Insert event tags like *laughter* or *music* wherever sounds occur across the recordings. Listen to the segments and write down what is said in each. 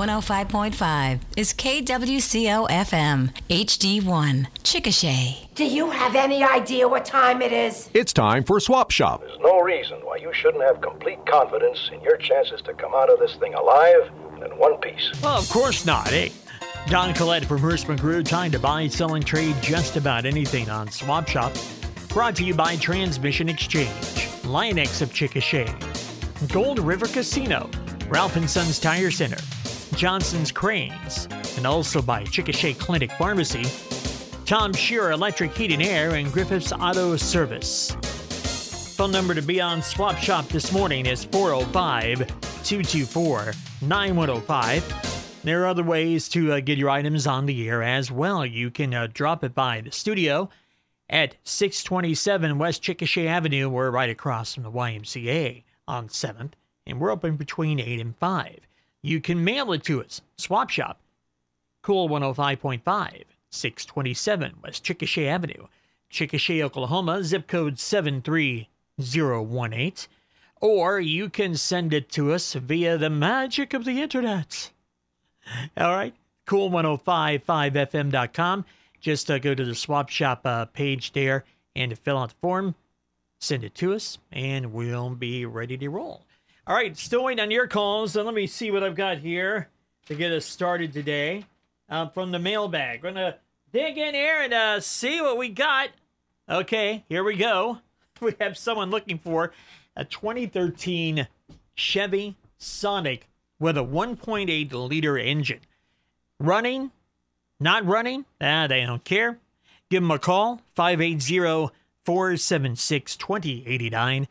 105.5 is KWCO FM HD1 Chickasha. Do you have any idea what time it is? It's time for Swap Shop. There's no reason why you shouldn't have complete confidence in your chances to come out of this thing alive and in one piece. Well, of course not, eh? Don Collette from Hurst McGrew, time to buy, sell, and trade just about anything on Swap Shop. Brought to you by Transmission Exchange, Linex of Chickasha, Gold River Casino, Ralph and Sons Tire Center, Johnson's Cranes, and also by Chickasha Clinic Pharmacy, Tom Shearer Electric Heat and Air, and Griffiths Auto Service. Phone number to be on Swap Shop this morning is 405 224 9105. There are other ways to uh, get your items on the air as well. You can uh, drop it by the studio at 627 West Chickasha Avenue. We're right across from the YMCA on 7th, and we're open between 8 and 5. You can mail it to us. Swap Shop, Cool 105.5, 627 West Chickasha Avenue, Chickasha, Oklahoma, zip code 73018. Or you can send it to us via the magic of the internet. All right, cool1055fm.com. Just uh, go to the swap shop uh, page there and fill out the form, send it to us, and we'll be ready to roll. All right, still waiting on your calls. So let me see what I've got here to get us started today uh, from the mailbag. We're going to dig in here and uh, see what we got. Okay, here we go. *laughs* We have someone looking for a 2013 Chevy Sonic with a 1.8 liter engine. Running, not running, ah, they don't care. Give them a call, 580 476 2089.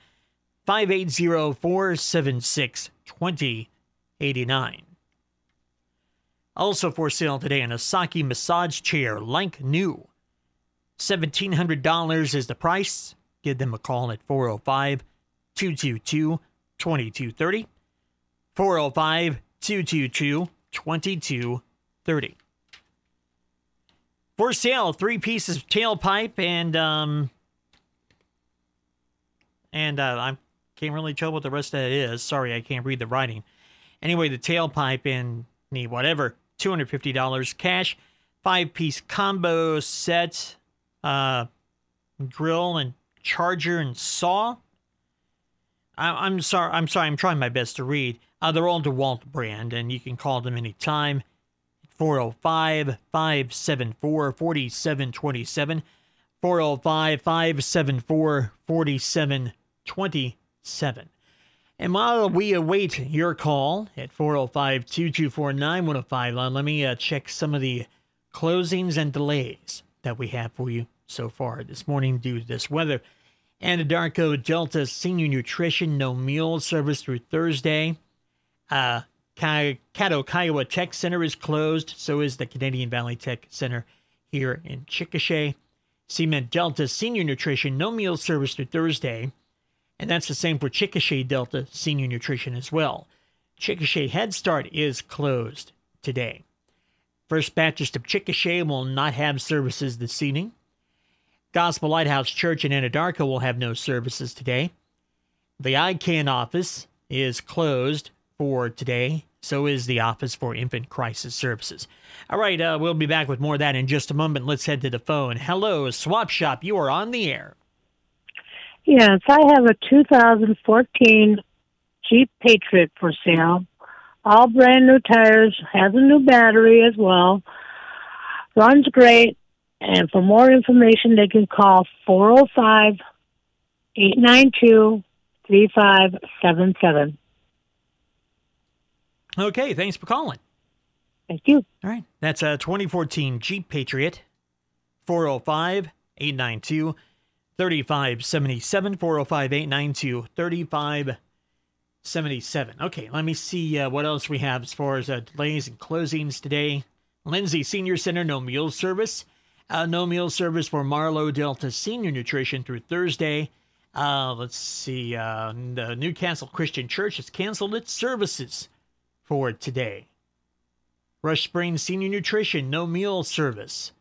580 476 2089. Also for sale today, an Osaki massage chair, like new. $1,700 is the price. Give them a call at 405 222 2230. 405 222 2230. For sale, three pieces of tailpipe and, um, and uh, I can't really tell what the rest of it is. Sorry, I can't read the writing. Anyway, the tailpipe and the whatever, $250 cash, five piece combo set, uh, grill and charger and saw. I, I'm sorry. I'm sorry. I'm trying my best to read. Uh, they're all DeWalt brand, and you can call them anytime. 405 574 4727. 405 574 4727. And while we await your call at 405 224 9105, let me uh, check some of the closings and delays that we have for you so far this morning due to this weather. Anadarko Delta Senior Nutrition, no meal service through Thursday. Uh, Caddo Kiowa Tech Center is closed. So is the Canadian Valley Tech Center here in Chickasha. Cement Delta Senior Nutrition, no meal service through Thursday. And that's the same for Chickasha Delta Senior Nutrition as well. Chickasha Head Start is closed today. First Baptist of Chickasha will not have services this evening. Gospel Lighthouse Church in Anadarko will have no services today. The ICANN office is closed for today. So is the Office for Infant Crisis Services. All right, uh, we'll be back with more of that in just a moment. Let's head to the phone. Hello, Swap Shop. You are on the air. Yes, I have a 2014 Jeep Patriot for sale. All brand new tires, has a new battery as well. Runs great. And for more information, they can call 405 892 3577. Okay, thanks for calling. Thank you. All right, that's a 2014 Jeep Patriot, 405 892 3577. 405 892 3577. Okay, let me see uh, what else we have as far as uh, delays and closings today. Lindsay Senior Center, no meal service. Uh, no meal service for Marlow Delta Senior Nutrition through Thursday. Uh, let's see. Uh, the Newcastle Christian Church has canceled its services for today. Rush Springs Senior Nutrition, no meal service.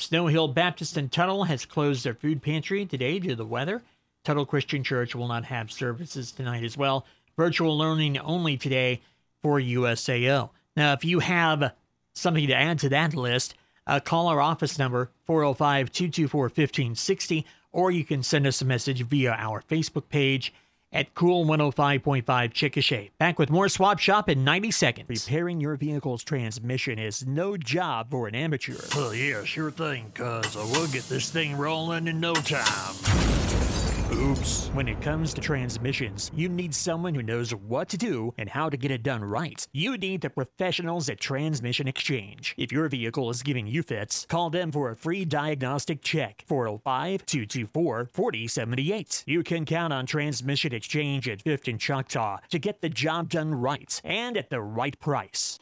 Snow Hill Baptist and Tuttle has closed their food pantry today due to the weather. Tuttle Christian Church will not have services tonight as well. Virtual learning only today for USAO. Now, if you have something to add to that list, uh, call our office number 405 224 1560, or you can send us a message via our Facebook page at Cool 105.5 Chickasha. Back with more Swap Shop in 90 seconds. Repairing your vehicle's transmission is no job for an amateur. Oh, yeah, sure thing, cuz I will get this thing rolling in no time. Oops. When it comes to transmissions, you need someone who knows what to do and how to get it done right. You need the professionals at Transmission Exchange. If your vehicle is giving you fits, call them for a free diagnostic check. 405 224 4078. You can count on Transmission Exchange at 5th and Choctaw to get the job done right and at the right price.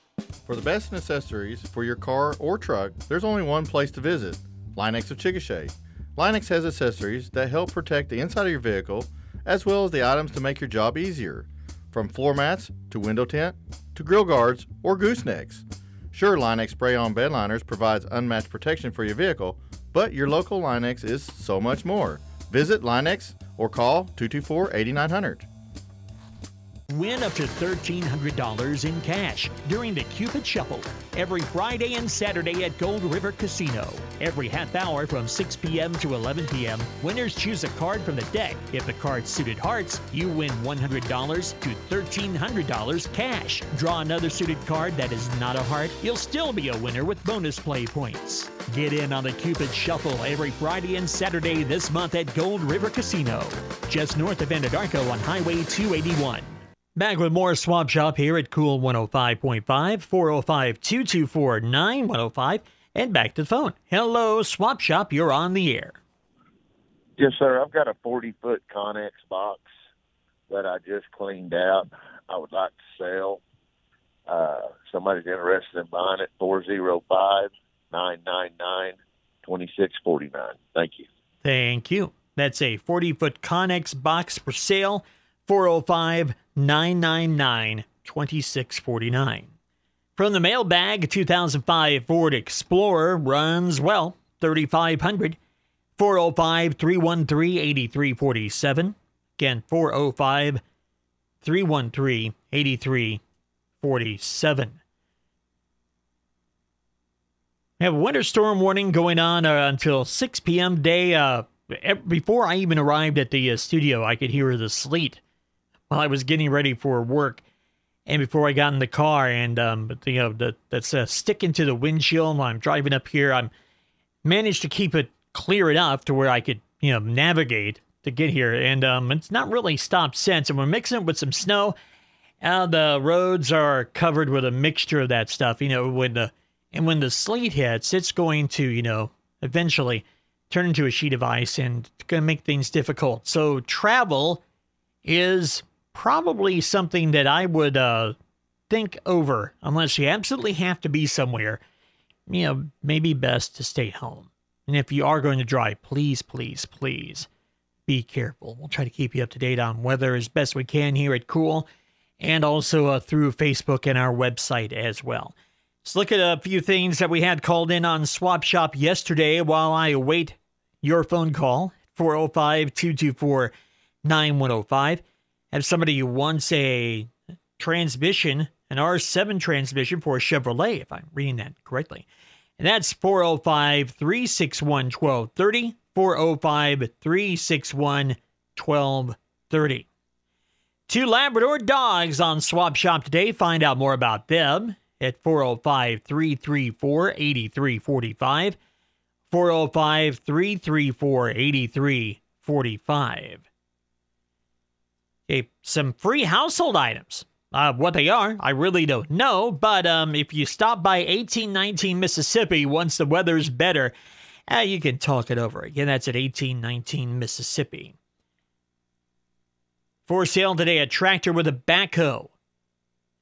For the best accessories for your car or truck, there's only one place to visit Linex of Chickasha. Linex has accessories that help protect the inside of your vehicle, as well as the items to make your job easier, from floor mats to window tint to grill guards or goosenecks. Sure, Linex spray on bed liners provides unmatched protection for your vehicle, but your local Linex is so much more. Visit Linex or call 224 8900. Win up to $1,300 in cash during the Cupid Shuffle every Friday and Saturday at Gold River Casino. Every half hour from 6 p.m. to 11 p.m., winners choose a card from the deck. If the card suited hearts, you win $100 to $1,300 cash. Draw another suited card that is not a heart, you'll still be a winner with bonus play points. Get in on the Cupid Shuffle every Friday and Saturday this month at Gold River Casino, just north of Anadarko on Highway 281. Back with more Swap Shop here at Cool 105.5, 405 224 9105, and back to the phone. Hello, Swap Shop, you're on the air. Yes, sir. I've got a 40 foot Connex box that I just cleaned out. I would like to sell. Uh, somebody's interested in buying it, 405 999 2649. Thank you. Thank you. That's a 40 foot Connex box for sale, 405 999 2649. From the mailbag, 2005 Ford Explorer runs well, 3500 405 313 8347. Again, 405 313 8347. We have a winter storm warning going on uh, until 6 p.m. day. Uh, before I even arrived at the uh, studio, I could hear the sleet while I was getting ready for work, and before I got in the car, and um, you know, that's uh, sticking to the windshield while I'm driving up here. I'm managed to keep it clear enough to where I could, you know, navigate to get here, and um, it's not really stopped since. And we're mixing it with some snow. Uh, the roads are covered with a mixture of that stuff. You know, when the and when the sleet hits, it's going to, you know, eventually turn into a sheet of ice and it's going to make things difficult. So travel is probably something that I would uh, think over unless you absolutely have to be somewhere. You know, maybe best to stay home. And if you are going to drive, please, please, please be careful. We'll try to keep you up to date on weather as best we can here at Cool and also uh, through Facebook and our website as well. Let's look at a few things that we had called in on Swap Shop yesterday while I await your phone call 405 224 9105. Have somebody wants a transmission, an R7 transmission for a Chevrolet, if I'm reading that correctly. And that's 405 361 1230. 405 361 1230. Two Labrador dogs on Swap Shop today. Find out more about them at 405 334 8345. 405 334 8345. Okay, some free household items. Uh, what they are, I really don't know, but um, if you stop by 1819 Mississippi once the weather's better, uh, you can talk it over. Again, that's at 1819 Mississippi. For sale today, a tractor with a backhoe.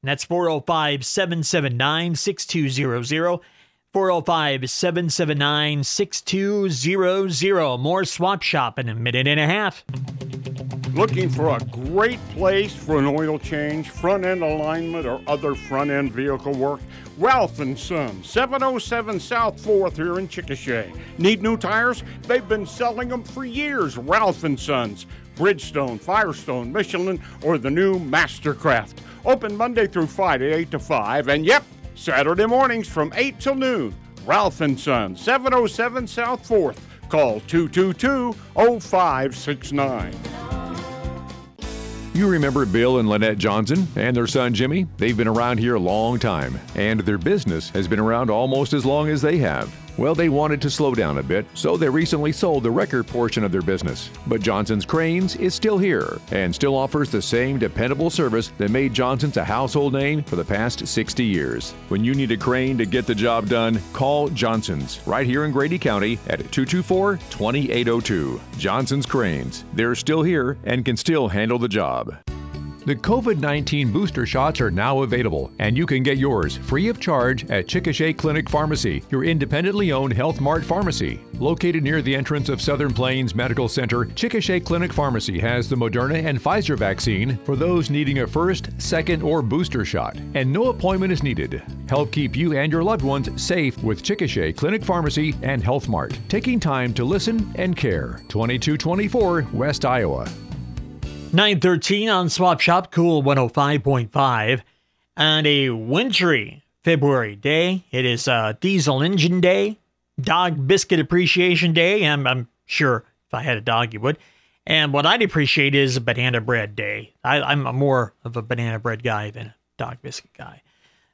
And that's 405 779 6200. 405 779 6200. More swap shop in a minute and a half. Looking for a great place for an oil change, front end alignment, or other front end vehicle work? Ralph and Son, 707 South 4th here in Chickasha. Need new tires? They've been selling them for years. Ralph and Sons, Bridgestone, Firestone, Michelin, or the new Mastercraft. Open Monday through Friday, 8 to 5. And yep, Saturday mornings from 8 till noon. Ralph and Son, 707 South 4th. Call 222 0569. You remember Bill and Lynette Johnson and their son Jimmy? They've been around here a long time, and their business has been around almost as long as they have. Well, they wanted to slow down a bit, so they recently sold the record portion of their business. But Johnson's Cranes is still here and still offers the same dependable service that made Johnson's a household name for the past 60 years. When you need a crane to get the job done, call Johnson's right here in Grady County at 224 2802. Johnson's Cranes. They're still here and can still handle the job. The COVID 19 booster shots are now available, and you can get yours free of charge at Chickasha Clinic Pharmacy, your independently owned Health Mart pharmacy. Located near the entrance of Southern Plains Medical Center, Chickasha Clinic Pharmacy has the Moderna and Pfizer vaccine for those needing a first, second, or booster shot, and no appointment is needed. Help keep you and your loved ones safe with Chickasha Clinic Pharmacy and Health Mart, taking time to listen and care. 2224 West Iowa. 913 on Swap Shop, Cool 105.5. And a wintry February day. It is uh, Diesel Engine Day, Dog Biscuit Appreciation Day. I'm, I'm sure if I had a dog, you would. And what I'd appreciate is a banana bread day. I, I'm a more of a banana bread guy than a dog biscuit guy.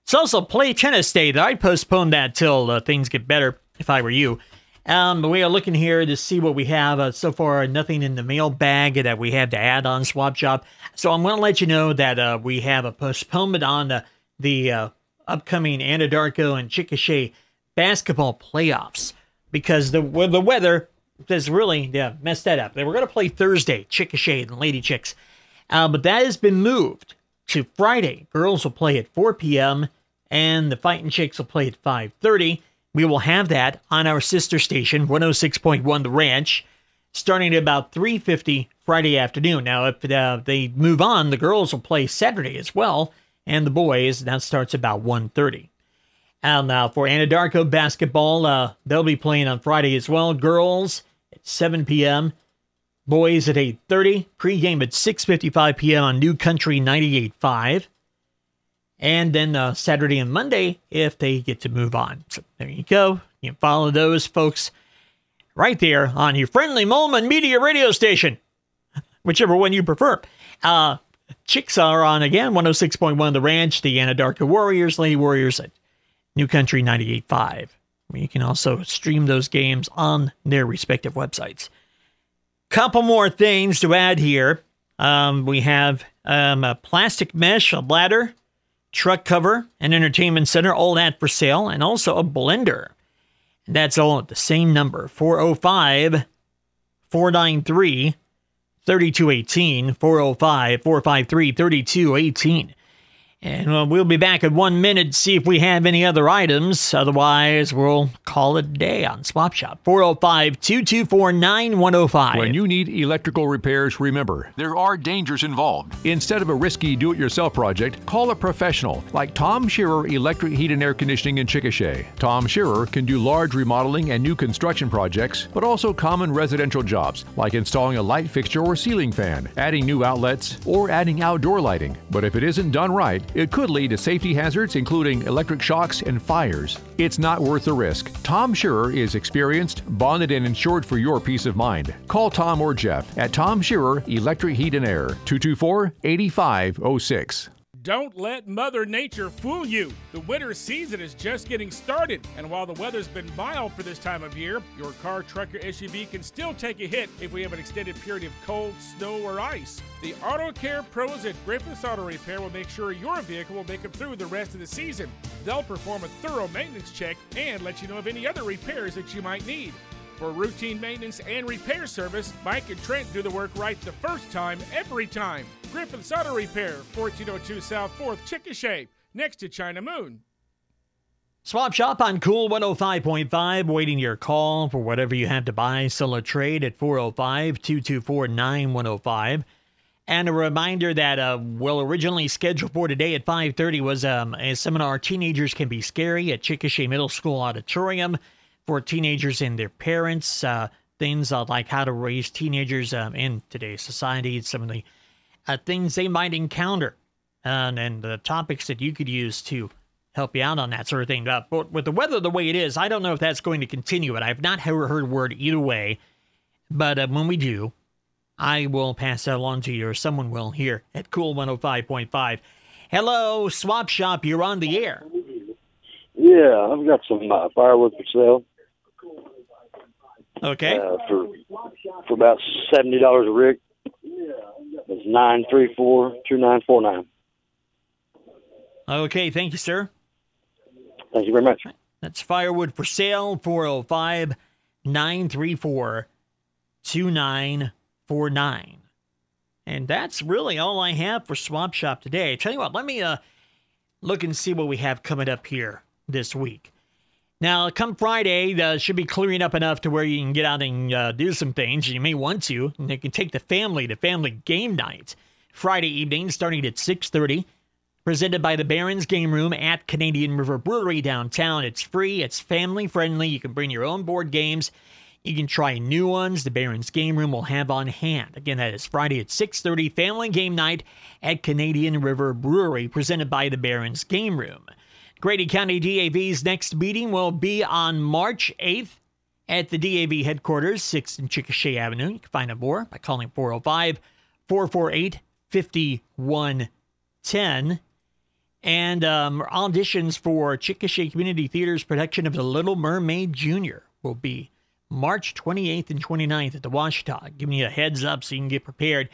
It's also Play Tennis Day. I'd postpone that till uh, things get better if I were you. Um, we are looking here to see what we have. Uh, so far, nothing in the mail bag that we had to add on Swap Shop. So I'm going to let you know that uh, we have a postponement on the, the uh, upcoming Anadarko and Chickasha basketball playoffs because the the weather has really yeah, messed that up. They were going to play Thursday, Chickasha and Lady Chicks, uh, but that has been moved to Friday. Girls will play at 4 p.m. and the Fighting Chicks will play at 5:30. We will have that on our sister station, 106.1 The Ranch, starting at about 3.50 Friday afternoon. Now, if uh, they move on, the girls will play Saturday as well, and the boys, that starts about 1.30. And now for Anadarko basketball, uh, they'll be playing on Friday as well. Girls at 7 p.m., boys at 8.30, pregame at 6.55 p.m. on New Country 98.5 and then uh, Saturday and Monday if they get to move on. So there you go. You can follow those folks right there on your friendly Mollman Media radio station, *laughs* whichever one you prefer. Uh, Chicks are on again 106.1 The Ranch, the Anadarko Warriors, Lady Warriors at New Country 98.5. You can also stream those games on their respective websites. Couple more things to add here. Um, we have um, a plastic mesh, a ladder, truck cover, an entertainment center, all that for sale, and also a blender. That's all at the same number 405 493 3218. 405 453 3218. And uh, we'll be back in one minute to see if we have any other items. Otherwise, we'll call it a day on Swap Shop. 405 224 9105. When you need electrical repairs, remember, there are dangers involved. Instead of a risky do it yourself project, call a professional like Tom Shearer Electric Heat and Air Conditioning in Chickasha. Tom Shearer can do large remodeling and new construction projects, but also common residential jobs like installing a light fixture or ceiling fan, adding new outlets, or adding outdoor lighting. But if it isn't done right, it could lead to safety hazards, including electric shocks and fires. It's not worth the risk. Tom Shearer is experienced, bonded, and insured for your peace of mind. Call Tom or Jeff at Tom Shearer Electric Heat and Air, 224 8506. Don't let Mother Nature fool you. The winter season is just getting started, and while the weather's been mild for this time of year, your car, truck, or SUV can still take a hit if we have an extended period of cold, snow, or ice. The Auto Care pros at Griffiths Auto Repair will make sure your vehicle will make it through the rest of the season. They'll perform a thorough maintenance check and let you know of any other repairs that you might need. For routine maintenance and repair service, Mike and Trent do the work right the first time, every time. Griffith's Auto Repair, 1402 South 4th, Chickasha, next to China Moon. Swap Shop on Cool 105.5, waiting your call for whatever you have to buy, sell or trade at 405 224 9105. And a reminder that, uh, well, originally scheduled for today at 5.30 was um, a seminar, Teenagers Can Be Scary, at Chickasha Middle School Auditorium for teenagers and their parents. Uh, things uh, like how to raise teenagers um, in today's society, some of the uh, things they might encounter, and, and the topics that you could use to help you out on that sort of thing. Uh, but with the weather the way it is, I don't know if that's going to continue. But I've not heard, word either way. But uh, when we do, I will pass that along to you, or someone will here at Cool 105.5. Hello, Swap Shop. You're on the air. Yeah, I've got some uh, firewood for sale. Okay. Uh, for for about seventy dollars a rig. It's nine three four two nine four nine. Okay, thank you, sir. Thank you very much. That's firewood for sale, 405 934 2949. And that's really all I have for Swap Shop today. Tell you what, let me uh, look and see what we have coming up here this week. Now, come Friday, uh, should be clearing up enough to where you can get out and uh, do some things. You may want to. And you can take the family to family game night Friday evening, starting at 6:30. Presented by the Barons Game Room at Canadian River Brewery downtown. It's free. It's family friendly. You can bring your own board games. You can try new ones. The Barons Game Room will have on hand. Again, that is Friday at 6:30. Family game night at Canadian River Brewery, presented by the Barons Game Room. Grady County DAV's next meeting will be on March 8th at the DAV headquarters, 6th and Chickasha Avenue. You can find out more by calling 405 448 5110. And um, auditions for Chickasha Community Theater's production of The Little Mermaid Jr. will be March 28th and 29th at the Washita. Giving you a heads up so you can get prepared.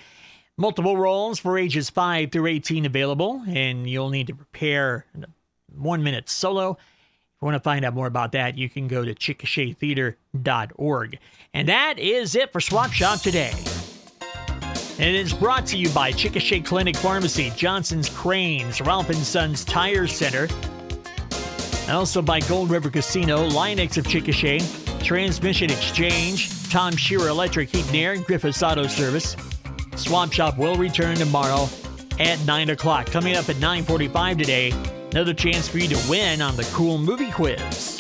Multiple roles for ages 5 through 18 available, and you'll need to prepare one minute solo. If you want to find out more about that, you can go to chickashatheater.org. And that is it for Swap Shop today. And it is brought to you by Chickasha Clinic Pharmacy, Johnson's Cranes, Ralph & Sons Tire Center, and also by Gold River Casino, Linex of Chickasha, Transmission Exchange, Tom Shearer Electric Heat and Air, Griffiths Auto Service. Swap Shop will return tomorrow at 9 o'clock. Coming up at 9.45 today, another chance for you to win on the Cool Movie Quiz.